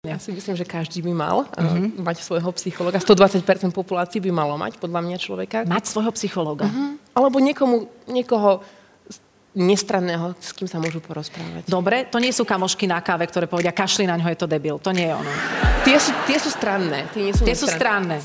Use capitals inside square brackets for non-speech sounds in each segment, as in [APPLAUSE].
Ja si myslím, že každý by mal uh-huh. mať svojho psychologa. 120% populácií by malo mať, podľa mňa človeka. Mať svojho psychologa. Uh-huh. Alebo niekomu, niekoho nestranného, s kým sa môžu porozprávať. Dobre, to nie sú kamošky na káve, ktoré povedia, kašli na ňo, je to debil. To nie je ono. Tie sú, tie sú stranné. Tie, nie sú tie sú stranné.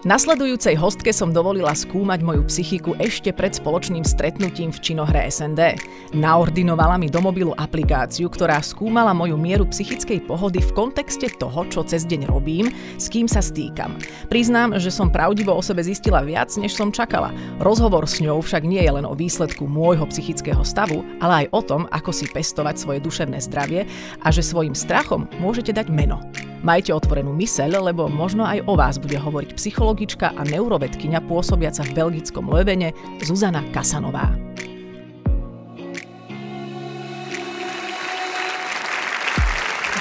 Nasledujúcej hostke som dovolila skúmať moju psychiku ešte pred spoločným stretnutím v činohre SND. Naordinovala mi do mobilu aplikáciu, ktorá skúmala moju mieru psychickej pohody v kontexte toho, čo cez deň robím, s kým sa stýkam. Priznám, že som pravdivo o sebe zistila viac, než som čakala. Rozhovor s ňou však nie je len o výsledku môjho psychického stavu, ale aj o tom, ako si pestovať svoje duševné zdravie a že svojim strachom môžete dať meno. Majte otvorenú myseľ, lebo možno aj o vás bude hovoriť psychologička a neurovedkynia pôsobiaca v belgickom Levene Zuzana Kasanová.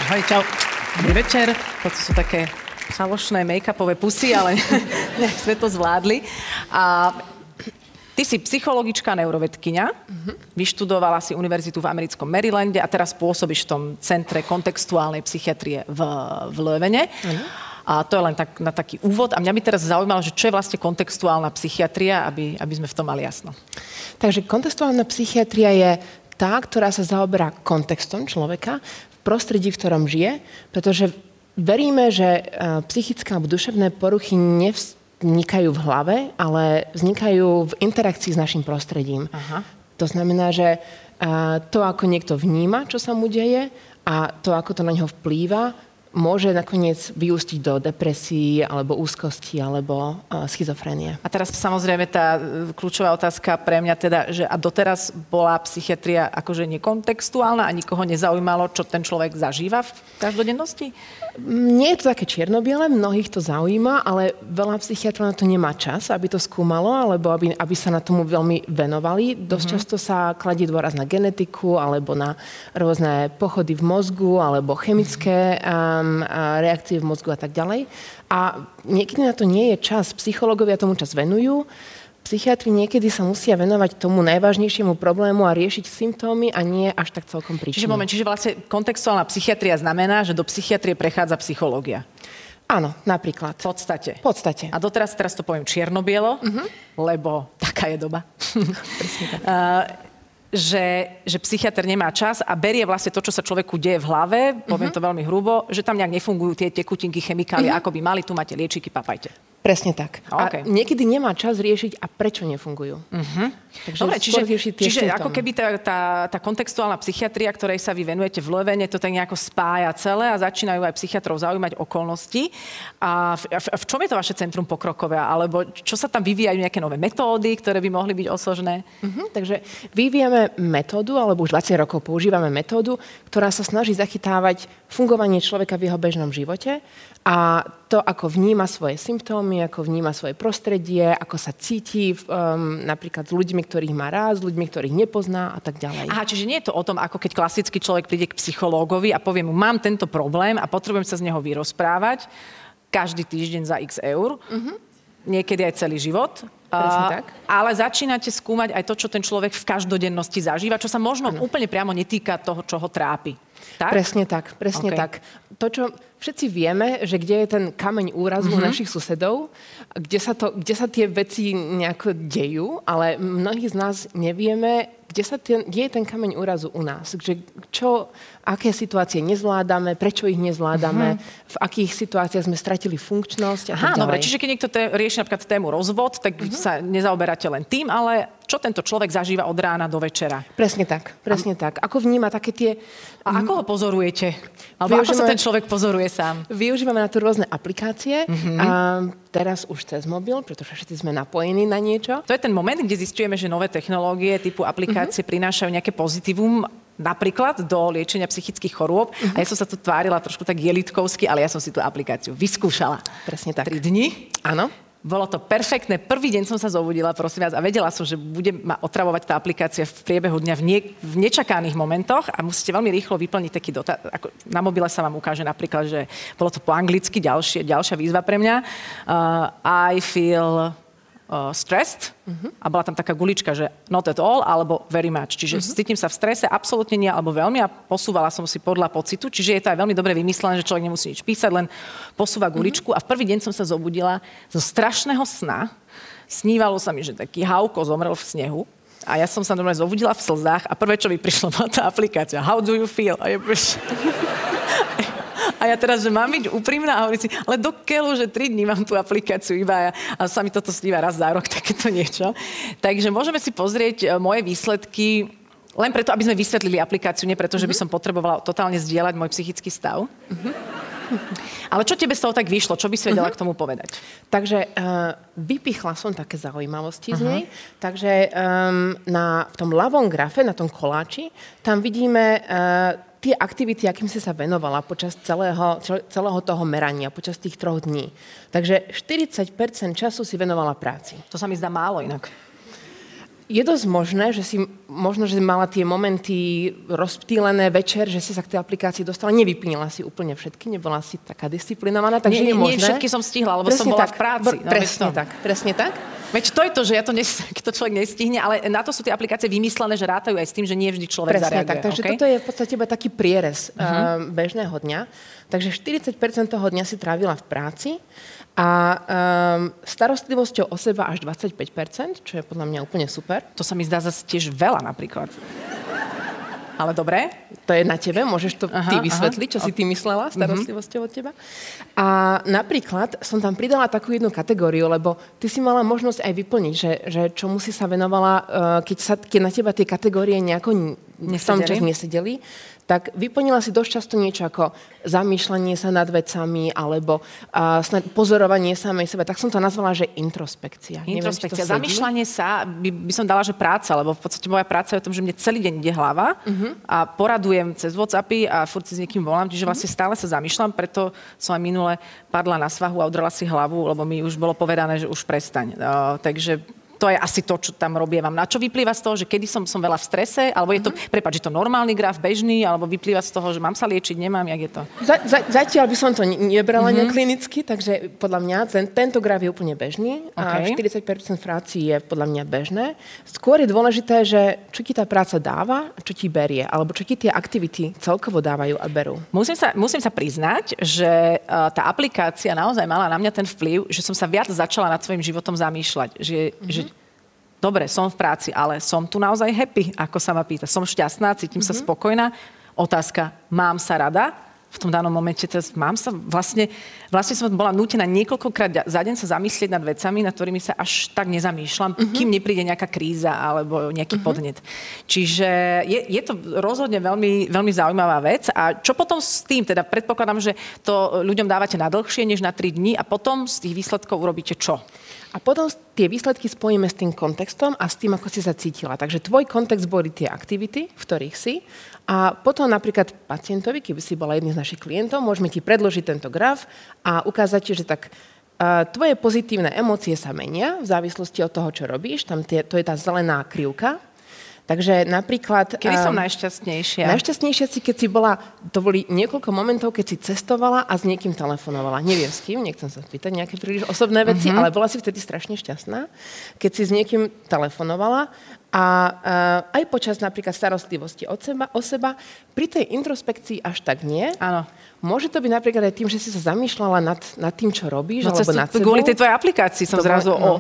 Ahoj, čau. Dobrý večer. Toto sú také falošné make-upové pusy, ale [LAUGHS] sme to zvládli. A Ty si psychologička, neurovedkynia, uh-huh. vyštudovala si univerzitu v americkom Marylande a teraz pôsobíš v tom centre kontextuálnej psychiatrie v, v Levene. Uh-huh. A to je len tak, na taký úvod. A mňa by teraz zaujímalo, že čo je vlastne kontextuálna psychiatria, aby, aby sme v tom mali jasno. Takže kontextuálna psychiatria je tá, ktorá sa zaoberá kontextom človeka v prostredí, v ktorom žije, pretože veríme, že eh, psychické alebo duševné poruchy nevz, vznikajú v hlave, ale vznikajú v interakcii s našim prostredím. Aha. To znamená, že to, ako niekto vníma, čo sa mu deje a to, ako to na neho vplýva, môže nakoniec vyústiť do depresí alebo úzkosti alebo uh, schizofrenie. A teraz samozrejme tá e, kľúčová otázka pre mňa teda, že a doteraz bola psychiatria akože nekontextuálna a nikoho nezaujímalo, čo ten človek zažíva v každodennosti? Nie je to také čierno-biele, mnohých to zaujíma, ale veľa psychiatrov na to nemá čas, aby to skúmalo, alebo aby, aby sa na tomu veľmi venovali. Dosť mm-hmm. často sa kladie dôraz na genetiku, alebo na rôzne pochody v mozgu, alebo chemické um, reakcie v mozgu a tak ďalej. A niekedy na to nie je čas. Psychológovia tomu čas venujú, psychiatri niekedy sa musia venovať tomu najvážnejšiemu problému a riešiť symptómy a nie až tak celkom príčiny. Čiže moment, čiže vlastne kontextuálna psychiatria znamená, že do psychiatrie prechádza psychológia. Áno, napríklad. V podstate. V podstate. A doteraz, teraz to poviem čierno-bielo, uh-huh. lebo taká je doba. [LAUGHS] [LAUGHS] Presne tak. Uh, že, že psychiatr nemá čas a berie vlastne to, čo sa človeku deje v hlave, poviem uh-huh. to veľmi hrubo, že tam nejak nefungujú tie tekutinky, chemikálie, uh-huh. ako by mali, tu máte liečiky, papajte. Presne tak. Okay. A niekedy nemá čas riešiť a prečo nefungujú. Uh-huh. Takže Dobre, čiže, čiže ako keby tá, tá, tá kontextuálna psychiatria, ktorej sa vy venujete v Levene, to tak nejako spája celé a začínajú aj psychiatrov zaujímať okolnosti. A v, v, v čom je to vaše centrum pokrokové? Alebo čo sa tam vyvíjajú nejaké nové metódy, ktoré by mohli byť osožné? Uh-huh. Takže vyvíjame metódu, alebo už 20 rokov používame metódu, ktorá sa snaží zachytávať fungovanie človeka v jeho bežnom živote a to, ako vníma svoje symptómy, ako vníma svoje prostredie, ako sa cíti um, napríklad s ľuďmi, ktorých má rád, s ľuďmi, ktorých nepozná a tak ďalej. Aha, čiže nie je to o tom, ako keď klasický človek príde k psychológovi a povie mu, mám tento problém a potrebujem sa z neho vyrozprávať každý týždeň za x eur. Uh-huh. Niekedy aj celý život. Uh, tak. Ale začínate skúmať aj to, čo ten človek v každodennosti zažíva, čo sa možno ano. úplne priamo netýka toho, čo ho trápi. Tak? Presne tak, presne okay. tak. To, čo všetci vieme, že kde je ten kameň úrazu mm-hmm. našich susedov, kde sa, to, kde sa tie veci nejako dejú, ale mnohí z nás nevieme, kde, sa ten, kde je ten kameň úrazu u nás. Že čo, aké situácie nezvládame, prečo ich nezvládame, uh-huh. v akých situáciách sme stratili funkčnosť a Aha, tak dobre, čiže keď niekto te, rieši napríklad tému rozvod, tak uh-huh. sa nezaoberáte len tým, ale čo tento človek zažíva od rána do večera. Presne tak, presne a... tak. Ako vníma také tie... A ako ho pozorujete? Alebo využívame... ako sa ten človek pozoruje sám? Využívame na to rôzne aplikácie. Uh-huh. A teraz už cez mobil, pretože všetci sme napojení na niečo. To je ten moment, kde zistujeme, že nové technológie typu aplikácie uh-huh. prinášajú nejaké pozitívum napríklad do liečenia psychických chorôb. Uh-huh. A ja som sa tu tvárila trošku tak jelitkovsky, ale ja som si tú aplikáciu vyskúšala. Presne tak. 3 dni. Áno. Bolo to perfektné. Prvý deň som sa zobudila, prosím vás, a vedela som, že bude ma otravovať tá aplikácia v priebehu dňa v, nie, v nečakaných momentoch a musíte veľmi rýchlo vyplniť taký dotaz. Ako na mobile sa vám ukáže napríklad, že bolo to po anglicky, ďalšie, ďalšia výzva pre mňa. Uh, I feel uh, stressed uh-huh. a bola tam taká gulička, že not at all alebo very much. Čiže uh-huh. cítim sa v strese, absolútne nie alebo veľmi a posúvala som si podľa pocitu. Čiže je to aj veľmi dobre vymyslené, že človek nemusí nič písať, len posúva guličku. Uh-huh. A v prvý deň som sa zobudila zo strašného sna. Snívalo sa mi, že taký hauko zomrel v snehu. A ja som sa normálne zobudila v slzách a prvé, čo mi prišlo, [LAUGHS] bola tá aplikácia. How do you feel? A ja [LAUGHS] A ja teraz, že mám byť úprimná a hovorím si, ale do keľu, že 3 dní mám tú aplikáciu iba a, a sa mi toto sníva raz za rok, [LAUGHS] takéto niečo. Takže môžeme si pozrieť e, moje výsledky len preto, aby sme vysvetlili aplikáciu, nie preto, že by mhm. som potrebovala totálne zdieľať môj psychický stav. Uh-huh. Ale čo tebe z toho tak vyšlo? Čo by si vedela uh-huh. k tomu povedať? Takže uh, vypichla som také zaujímavosti uh-huh. z nej. Takže um, na, v tom ľavom grafe, na tom koláči, tam vidíme uh, tie aktivity, akým si sa venovala počas celého, celého toho merania, počas tých troch dní. Takže 40% času si venovala práci. To sa mi zdá málo inak. Je dosť možné, že si možno, že mala tie momenty rozptýlené večer, že si sa k tej aplikácii dostala, nevypínila si úplne všetky, nebola si taká disciplinovaná, takže nie, nie, je možné. Nie, všetky som stihla, lebo presne som bola tak, v práci. No, presne tak, presne tak. Veď to je to, že ja to, nes- [LAUGHS] to človek nestihne, ale na to sú tie aplikácie vymyslené, že rátajú aj s tým, že nie vždy človek Presne zareaguje. tak, takže okay? toto je v podstate iba taký prierez uh-huh. uh, bežného dňa. Takže 40% toho dňa si trávila v práci a um, starostlivosťou o seba až 25%, čo je podľa mňa úplne super. To sa mi zdá zase tiež veľa napríklad. Ale dobre. To je na tebe, môžeš to aha, ty vysvetliť, aha. čo si ty myslela, starostlivosťou od teba. A napríklad som tam pridala takú jednu kategóriu, lebo ty si mala možnosť aj vyplniť, že, že čomu si sa venovala, uh, keď, sa, keď na teba tie kategórie nejako v tom čas nesedeli, tak vyplnila si dosť často niečo ako zamýšľanie sa nad vecami alebo uh, pozorovanie samej sebe. Tak som to nazvala, že introspekcia. Introspekcia. Neviem, zamýšľanie sa by, by som dala, že práca, lebo v podstate moja práca je o tom, že mne celý deň ide hlava uh-huh. a poradujem cez WhatsAppy a furt si s niekým volám, čiže vlastne stále sa zamýšľam, preto som aj minule padla na svahu a udrela si hlavu, lebo mi už bolo povedané, že už prestaň. Uh, takže to je asi to, čo tam robievam. Na čo vyplýva z toho, že kedy som, som veľa v strese, alebo je to, mm-hmm. prepáč, je to normálny graf, bežný, alebo vyplýva z toho, že mám sa liečiť, nemám, jak je to? Za, za, zatiaľ by som to nebrala mm-hmm. klinicky, takže podľa mňa ten, tento graf je úplne bežný okay. a 40% práci je podľa mňa bežné. Skôr je dôležité, že čo ti tá práca dáva a čo ti berie, alebo čo ti tie aktivity celkovo dávajú a berú. Musím sa, musím sa priznať, že uh, tá aplikácia naozaj mala na mňa ten vplyv, že som sa viac začala nad svojim životom zamýšľať. Že, mm-hmm. že dobre, som v práci, ale som tu naozaj happy, ako sa ma pýta. Som šťastná, cítim mm-hmm. sa mhm. spokojná. Otázka, mám sa rada? v tom danom momente teraz mám sa vlastne, vlastne som bola nútená niekoľkokrát za deň sa zamyslieť nad vecami, nad ktorými sa až tak nezamýšľam, uh-huh. kým nepríde nejaká kríza alebo nejaký uh-huh. podnet. Čiže je, je to rozhodne veľmi, veľmi zaujímavá vec. A čo potom s tým? Teda predpokladám, že to ľuďom dávate na dlhšie než na 3 dní a potom z tých výsledkov urobíte čo? A potom tie výsledky spojíme s tým kontextom a s tým, ako si sa cítila. Takže tvoj kontext boli tie aktivity, v ktorých si. A potom napríklad pacientovi, keby si bola jedným z našich klientov, môžeme ti predložiť tento graf a ukázať ti, že tak tvoje pozitívne emócie sa menia v závislosti od toho, čo robíš. Tam tie, to je tá zelená krivka. Takže napríklad... Kedy som najšťastnejšia? Najšťastnejšia si, keď si bola... To boli niekoľko momentov, keď si cestovala a s niekým telefonovala. Neviem s kým, nechcem sa spýtať nejaké príliš osobné veci, uh-huh. ale bola si vtedy strašne šťastná, keď si s niekým telefonovala a uh, aj počas napríklad starostlivosti od seba, o seba, pri tej introspekcii až tak nie. Áno. Môže to byť napríklad aj tým, že si sa zamýšľala nad, nad tým, čo robíš, no, alebo nad sebou. Kvôli tej tvojej aplikácii som to zrazu no. o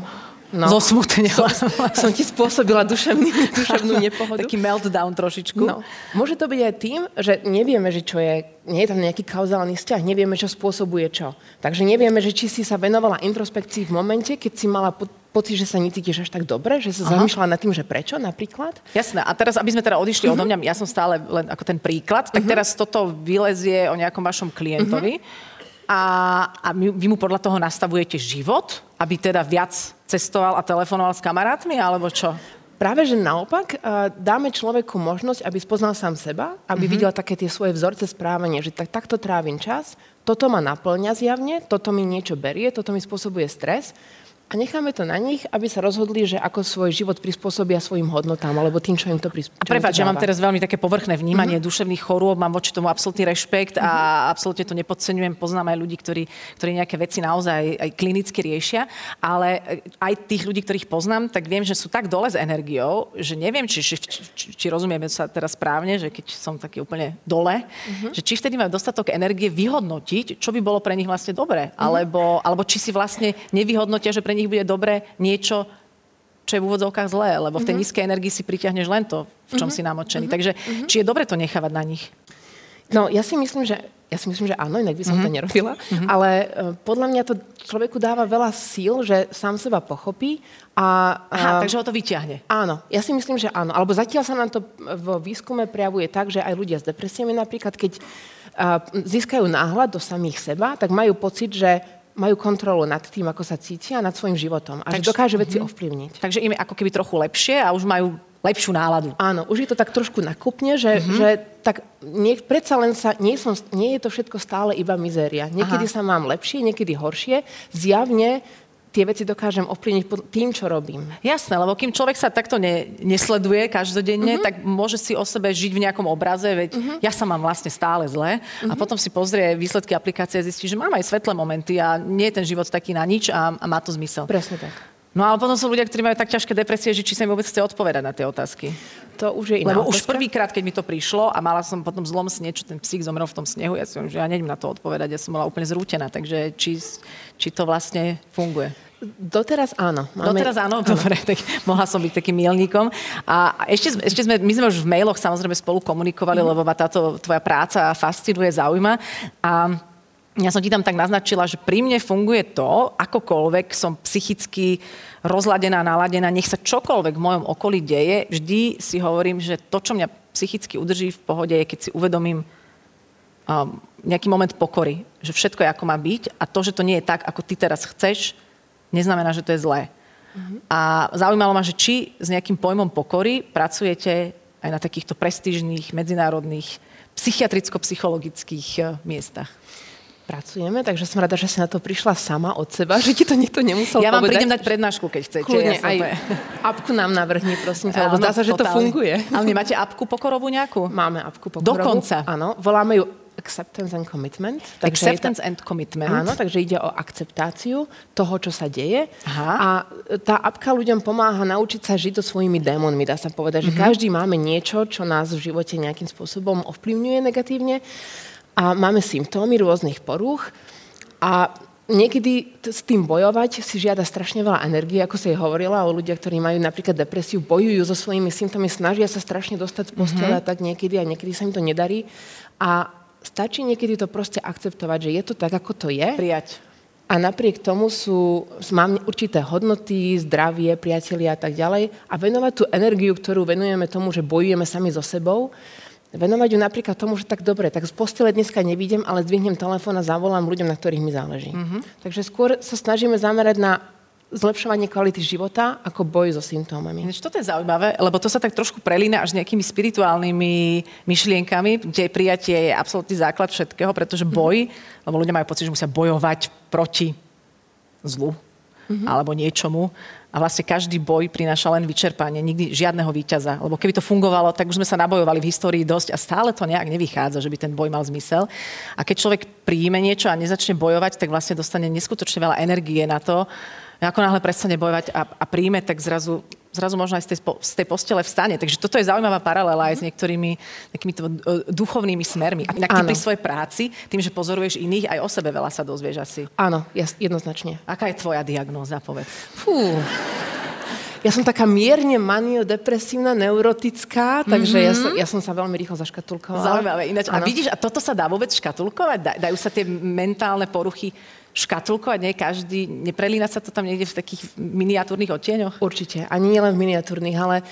no. zosmutnila. Som, som ti spôsobila duševný, duševnú nepohodu. Taký meltdown trošičku. No. Môže to byť aj tým, že nevieme, že čo je, nie je tam nejaký kauzálny vzťah, nevieme, čo spôsobuje čo. Takže nevieme, že či si sa venovala introspekcii v momente, keď si mala po, pocit, že sa necítiš až tak dobre, že sa Aha. zamýšľala nad tým, že prečo napríklad? Jasné. A teraz, aby sme teda odišli uh-huh. odo mňa, ja som stále len ako ten príklad, tak uh-huh. teraz toto vylezie o nejakom vašom klientovi. Uh-huh a, a vy mu podľa toho nastavujete život, aby teda viac cestoval a telefonoval s kamarátmi, alebo čo? práve, že naopak dáme človeku možnosť, aby spoznal sám seba, aby mm-hmm. videl také tie svoje vzorce správania, že tak, takto trávim čas, toto ma naplňa zjavne, toto mi niečo berie, toto mi spôsobuje stres a necháme to na nich, aby sa rozhodli, že ako svoj život prispôsobia svojim hodnotám, alebo tým, čo im to prispôsobia. Prepač, ja mám teraz veľmi také povrchné vnímanie uh-huh. duševných chorôb, mám voči tomu absolútny rešpekt uh-huh. a mhm. absolútne to nepodceňujem. Poznám aj ľudí, ktorí, ktorí nejaké veci naozaj aj klinicky riešia, ale aj tých ľudí, ktorých poznám, tak viem, že sú tak dole s energiou, že neviem, či, či, či, či rozumieme sa teraz správne, že keď som taký úplne dole, uh-huh. že či vtedy majú dostatok energie vyhodnotiť, čo by bolo pre nich vlastne dobré, uh-huh. alebo, alebo či si vlastne nevyhodnotia, že pre nich bude dobre niečo, čo je v úvodzovkách zlé, lebo v tej mm-hmm. nízkej energii si priťahneš len to, v čom mm-hmm. si namočený. Mm-hmm. Takže mm-hmm. či je dobre to nechávať na nich? No, ja si myslím, že ja si myslím, že áno, inak by som mm-hmm. to nerobila, mm-hmm. [LAUGHS] ale uh, podľa mňa to človeku dáva veľa síl, že sám seba pochopí a... Aha, uh, takže ho to vyťahne. Áno, ja si myslím, že áno. Alebo zatiaľ sa nám to v výskume prejavuje tak, že aj ľudia s depresiami napríklad, keď uh, získajú náhľad do samých seba, tak majú pocit, že majú kontrolu nad tým, ako sa cítia, nad svojim životom. A Takže, že dokáže veci uh-huh. ovplyvniť. Takže im je ako keby trochu lepšie a už majú lepšiu náladu. Áno, už je to tak trošku nakupne, že, uh-huh. že tak nie, predsa len sa, nie, som, nie je to všetko stále iba mizéria. Niekedy Aha. sa mám lepšie, niekedy horšie. Zjavne tie veci dokážem ovplyvniť tým, čo robím. Jasné, lebo kým človek sa takto ne, nesleduje každodenne, uh-huh. tak môže si o sebe žiť v nejakom obraze, veď uh-huh. ja sa mám vlastne stále zle uh-huh. a potom si pozrie výsledky aplikácie a zistí, že mám aj svetlé momenty a nie je ten život taký na nič a, a má to zmysel. Presne tak. No ale potom sú ľudia, ktorí majú tak ťažké depresie, že či sa im vôbec chce odpovedať na tie otázky. To už je iná Lebo otázka. už prvýkrát, keď mi to prišlo a mala som potom zlom sne, čo ten psík zomrel v tom snehu, ja som, že ja neviem na to odpovedať, ja som bola úplne zrútená, takže či, či to vlastne funguje. Doteraz áno. Máme... Doteraz áno, dobre, tak mohla som byť takým milníkom. A ešte, ešte sme, my sme už v mailoch samozrejme spolu komunikovali, mm. lebo ma táto tvoja práca fascinuje, zaujíma. A ja som ti tam tak naznačila, že pri mne funguje to, akokoľvek som psychicky rozladená, naladená, nech sa čokoľvek v mojom okolí deje, vždy si hovorím, že to, čo mňa psychicky udrží v pohode, je keď si uvedomím um, nejaký moment pokory, že všetko je ako má byť a to, že to nie je tak, ako ty teraz chceš, neznamená, že to je zlé. Uh-huh. A zaujímalo ma, že či s nejakým pojmom pokory pracujete aj na takýchto prestížnych medzinárodných psychiatricko-psychologických eh, miestach pracujeme, takže som rada, že si na to prišla sama od seba, [LAUGHS] že ti to nikto nemusel ja povedať. Ja vám prídem dať prednášku, keď chcete. Kľudne, ja aj apku nám navrhni, prosím ťa, lebo zdá sa, že to funguje. Ale nemáte apku pokorovú nejakú? Máme apku pokorovú. Dokonca? Áno, voláme ju acceptance and commitment. Takže acceptance and commitment. Áno, takže ide o akceptáciu toho, čo sa deje. Aha. A tá apka ľuďom pomáha naučiť sa žiť so svojimi démonmi, dá sa povedať, mm-hmm. že mhm. každý máme niečo, čo nás v živote nejakým spôsobom ovplyvňuje negatívne a máme symptómy rôznych porúch a niekedy s tým bojovať si žiada strašne veľa energie, ako sa jej hovorila o ľudia, ktorí majú napríklad depresiu, bojujú so svojimi symptómami, snažia sa strašne dostať z postele mm-hmm. tak niekedy a niekedy sa im to nedarí. A stačí niekedy to proste akceptovať, že je to tak, ako to je. Prijať. A napriek tomu sú, mám určité hodnoty, zdravie, priatelia a tak ďalej. A venovať tú energiu, ktorú venujeme tomu, že bojujeme sami so sebou, venovať ju napríklad tomu, že tak dobre, tak z postele dneska nevidím, ale zdvihnem telefón a zavolám ľuďom, na ktorých mi záleží. Mm-hmm. Takže skôr sa snažíme zamerať na zlepšovanie kvality života ako boj so symptómami. Než toto je zaujímavé, lebo to sa tak trošku prelína až nejakými spirituálnymi myšlienkami, kde prijatie je absolútny základ všetkého, pretože mhm. boj, mm-hmm. lebo ľudia majú pocit, že musia bojovať proti zlu mm-hmm. alebo niečomu, a vlastne každý boj prináša len vyčerpanie, nikdy žiadneho víťaza. Lebo keby to fungovalo, tak už sme sa nabojovali v histórii dosť a stále to nejak nevychádza, že by ten boj mal zmysel. A keď človek príjme niečo a nezačne bojovať, tak vlastne dostane neskutočne veľa energie na to, ako náhle prestane bojovať a, a príjme, tak zrazu, zrazu možno aj z tej, z tej postele vstane. Takže toto je zaujímavá paralela aj s niektorými takýmito e, duchovnými smermi. A ty pri svojej práci, tým, že pozoruješ iných, aj o sebe veľa sa dozvieš asi. Áno, jednoznačne. Aká je tvoja diagnóza, povedz? Fú. Ja som taká mierne maniodepresívna, neurotická, takže mm-hmm. ja, som, ja som sa veľmi rýchlo zaškatulkovala. Zaujímavé. Ináč, a vidíš, a toto sa dá vôbec škatulkovať? Dajú sa tie mentálne poruchy škatulkovať, nie každý, neprelína sa to tam niekde v takých miniatúrnych odtieňoch? Určite, ani nielen v miniatúrnych, ale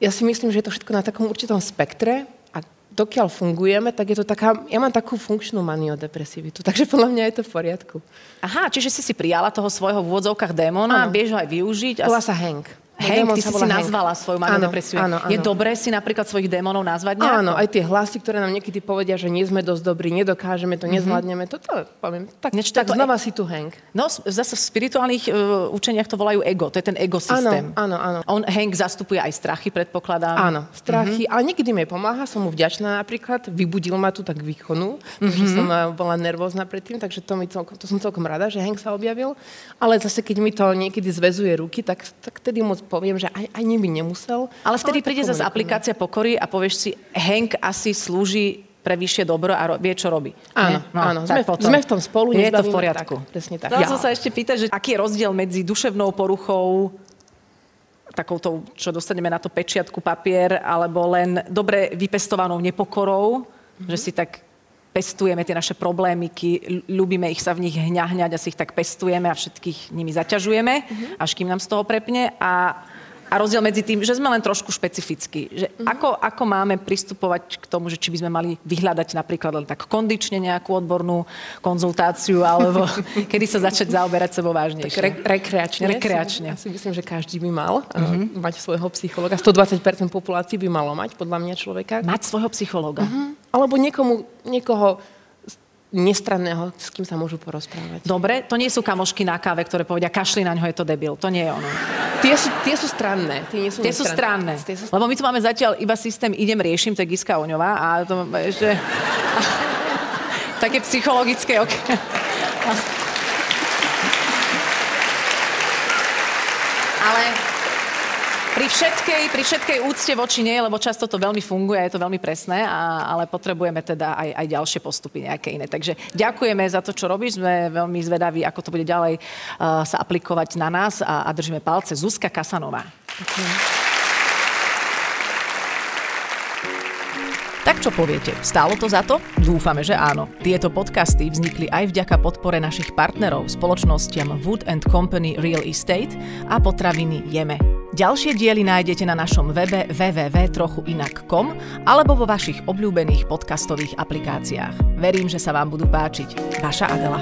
ja si myslím, že je to všetko na takom určitom spektre a dokiaľ fungujeme, tak je to taká, ja mám takú funkčnú maniodepresivitu, [LAUGHS] takže podľa mňa je to v poriadku. Aha, čiže si si prijala toho svojho v úvodzovkách démona, a vieš ho aj využiť. Volá a... sa Hank. Hank, ty si si nazvala svoju maniu depresiu. Áno, áno. Je dobré si napríklad svojich démonov nazvať nejako? Áno, aj tie hlasy, ktoré nám niekedy povedia, že nie sme dosť dobrí, nedokážeme to, mm-hmm. nezvládneme to, to poviem. Tak, Neč, tak to znova e... si tu Hank. No, zase v spirituálnych uh, učeniach to volajú ego, to je ten ego systém. Áno, áno, áno. On, Hank, zastupuje aj strachy, predpokladám. Áno, strachy, mm-hmm. ale niekedy mi pomáha, som mu vďačná napríklad, vybudil ma tu tak výkonu, mm-hmm. že som uh, bola nervózna predtým, takže to, mi celkom, to som celkom rada, že Hank sa objavil. Ale zase, keď mi to niekedy zväzuje ruky, tak, tak tedy moc poviem, že aj, aj by nemusel. Ale vtedy ale príde zase aplikácia pokory a povieš si, Hank asi slúži pre vyššie dobro a ro- vie, čo robí. Áno, no, áno. Sme, potom. sme v tom spolu. Je to v poriadku. Tak, presne tak. ja. som sa ešte pýtať, že aký je rozdiel medzi duševnou poruchou takouto, čo dostaneme na to pečiatku papier, alebo len dobre vypestovanou nepokorou, mm-hmm. že si tak pestujeme tie naše problémiky, ľúbime ich sa v nich hňahňať a si ich tak pestujeme a všetkých nimi zaťažujeme, mm-hmm. až kým nám z toho prepne. A a rozdiel medzi tým, že sme len trošku špecifickí. Že mm-hmm. ako, ako máme pristupovať k tomu, že či by sme mali vyhľadať napríklad len tak kondične nejakú odbornú konzultáciu, [LAUGHS] alebo kedy sa začať zaoberať sebou vážnejšie. Tak re- rekreačne. Rekreačne. Ja si myslím, že každý by mal mm-hmm. mať svojho psychologa. 120% populácií by malo mať, podľa mňa človeka. Mať svojho psychologa. Mm-hmm. Alebo niekomu, niekoho nestranného, s kým sa môžu porozprávať. Dobre, to nie sú kamošky na káve, ktoré povedia, kašli na ňo, je to debil. To nie je ono. Tie sú, tie sú stranné. Tie, nie sú tie sú stranné. Tie sú... Lebo my tu máme zatiaľ iba systém idem, riešim, to je Giska Oňová a to ešte... [LAUGHS] také psychologické ok. Ale pri všetkej, pri všetkej úcte voči nie, lebo často to veľmi funguje, je to veľmi presné, a, ale potrebujeme teda aj, aj ďalšie postupy nejaké iné. Takže ďakujeme za to, čo robíš. Sme veľmi zvedaví, ako to bude ďalej uh, sa aplikovať na nás a, a držíme palce. Zuzka Kasanová. Tak čo poviete? Stálo to za to? Dúfame, že áno. Tieto podcasty vznikli aj vďaka podpore našich partnerov, spoločnostiam Wood Company Real Estate a potraviny Jeme. Ďalšie diely nájdete na našom webe www.trochuinak.com alebo vo vašich obľúbených podcastových aplikáciách. Verím, že sa vám budú páčiť. Vaša Adela.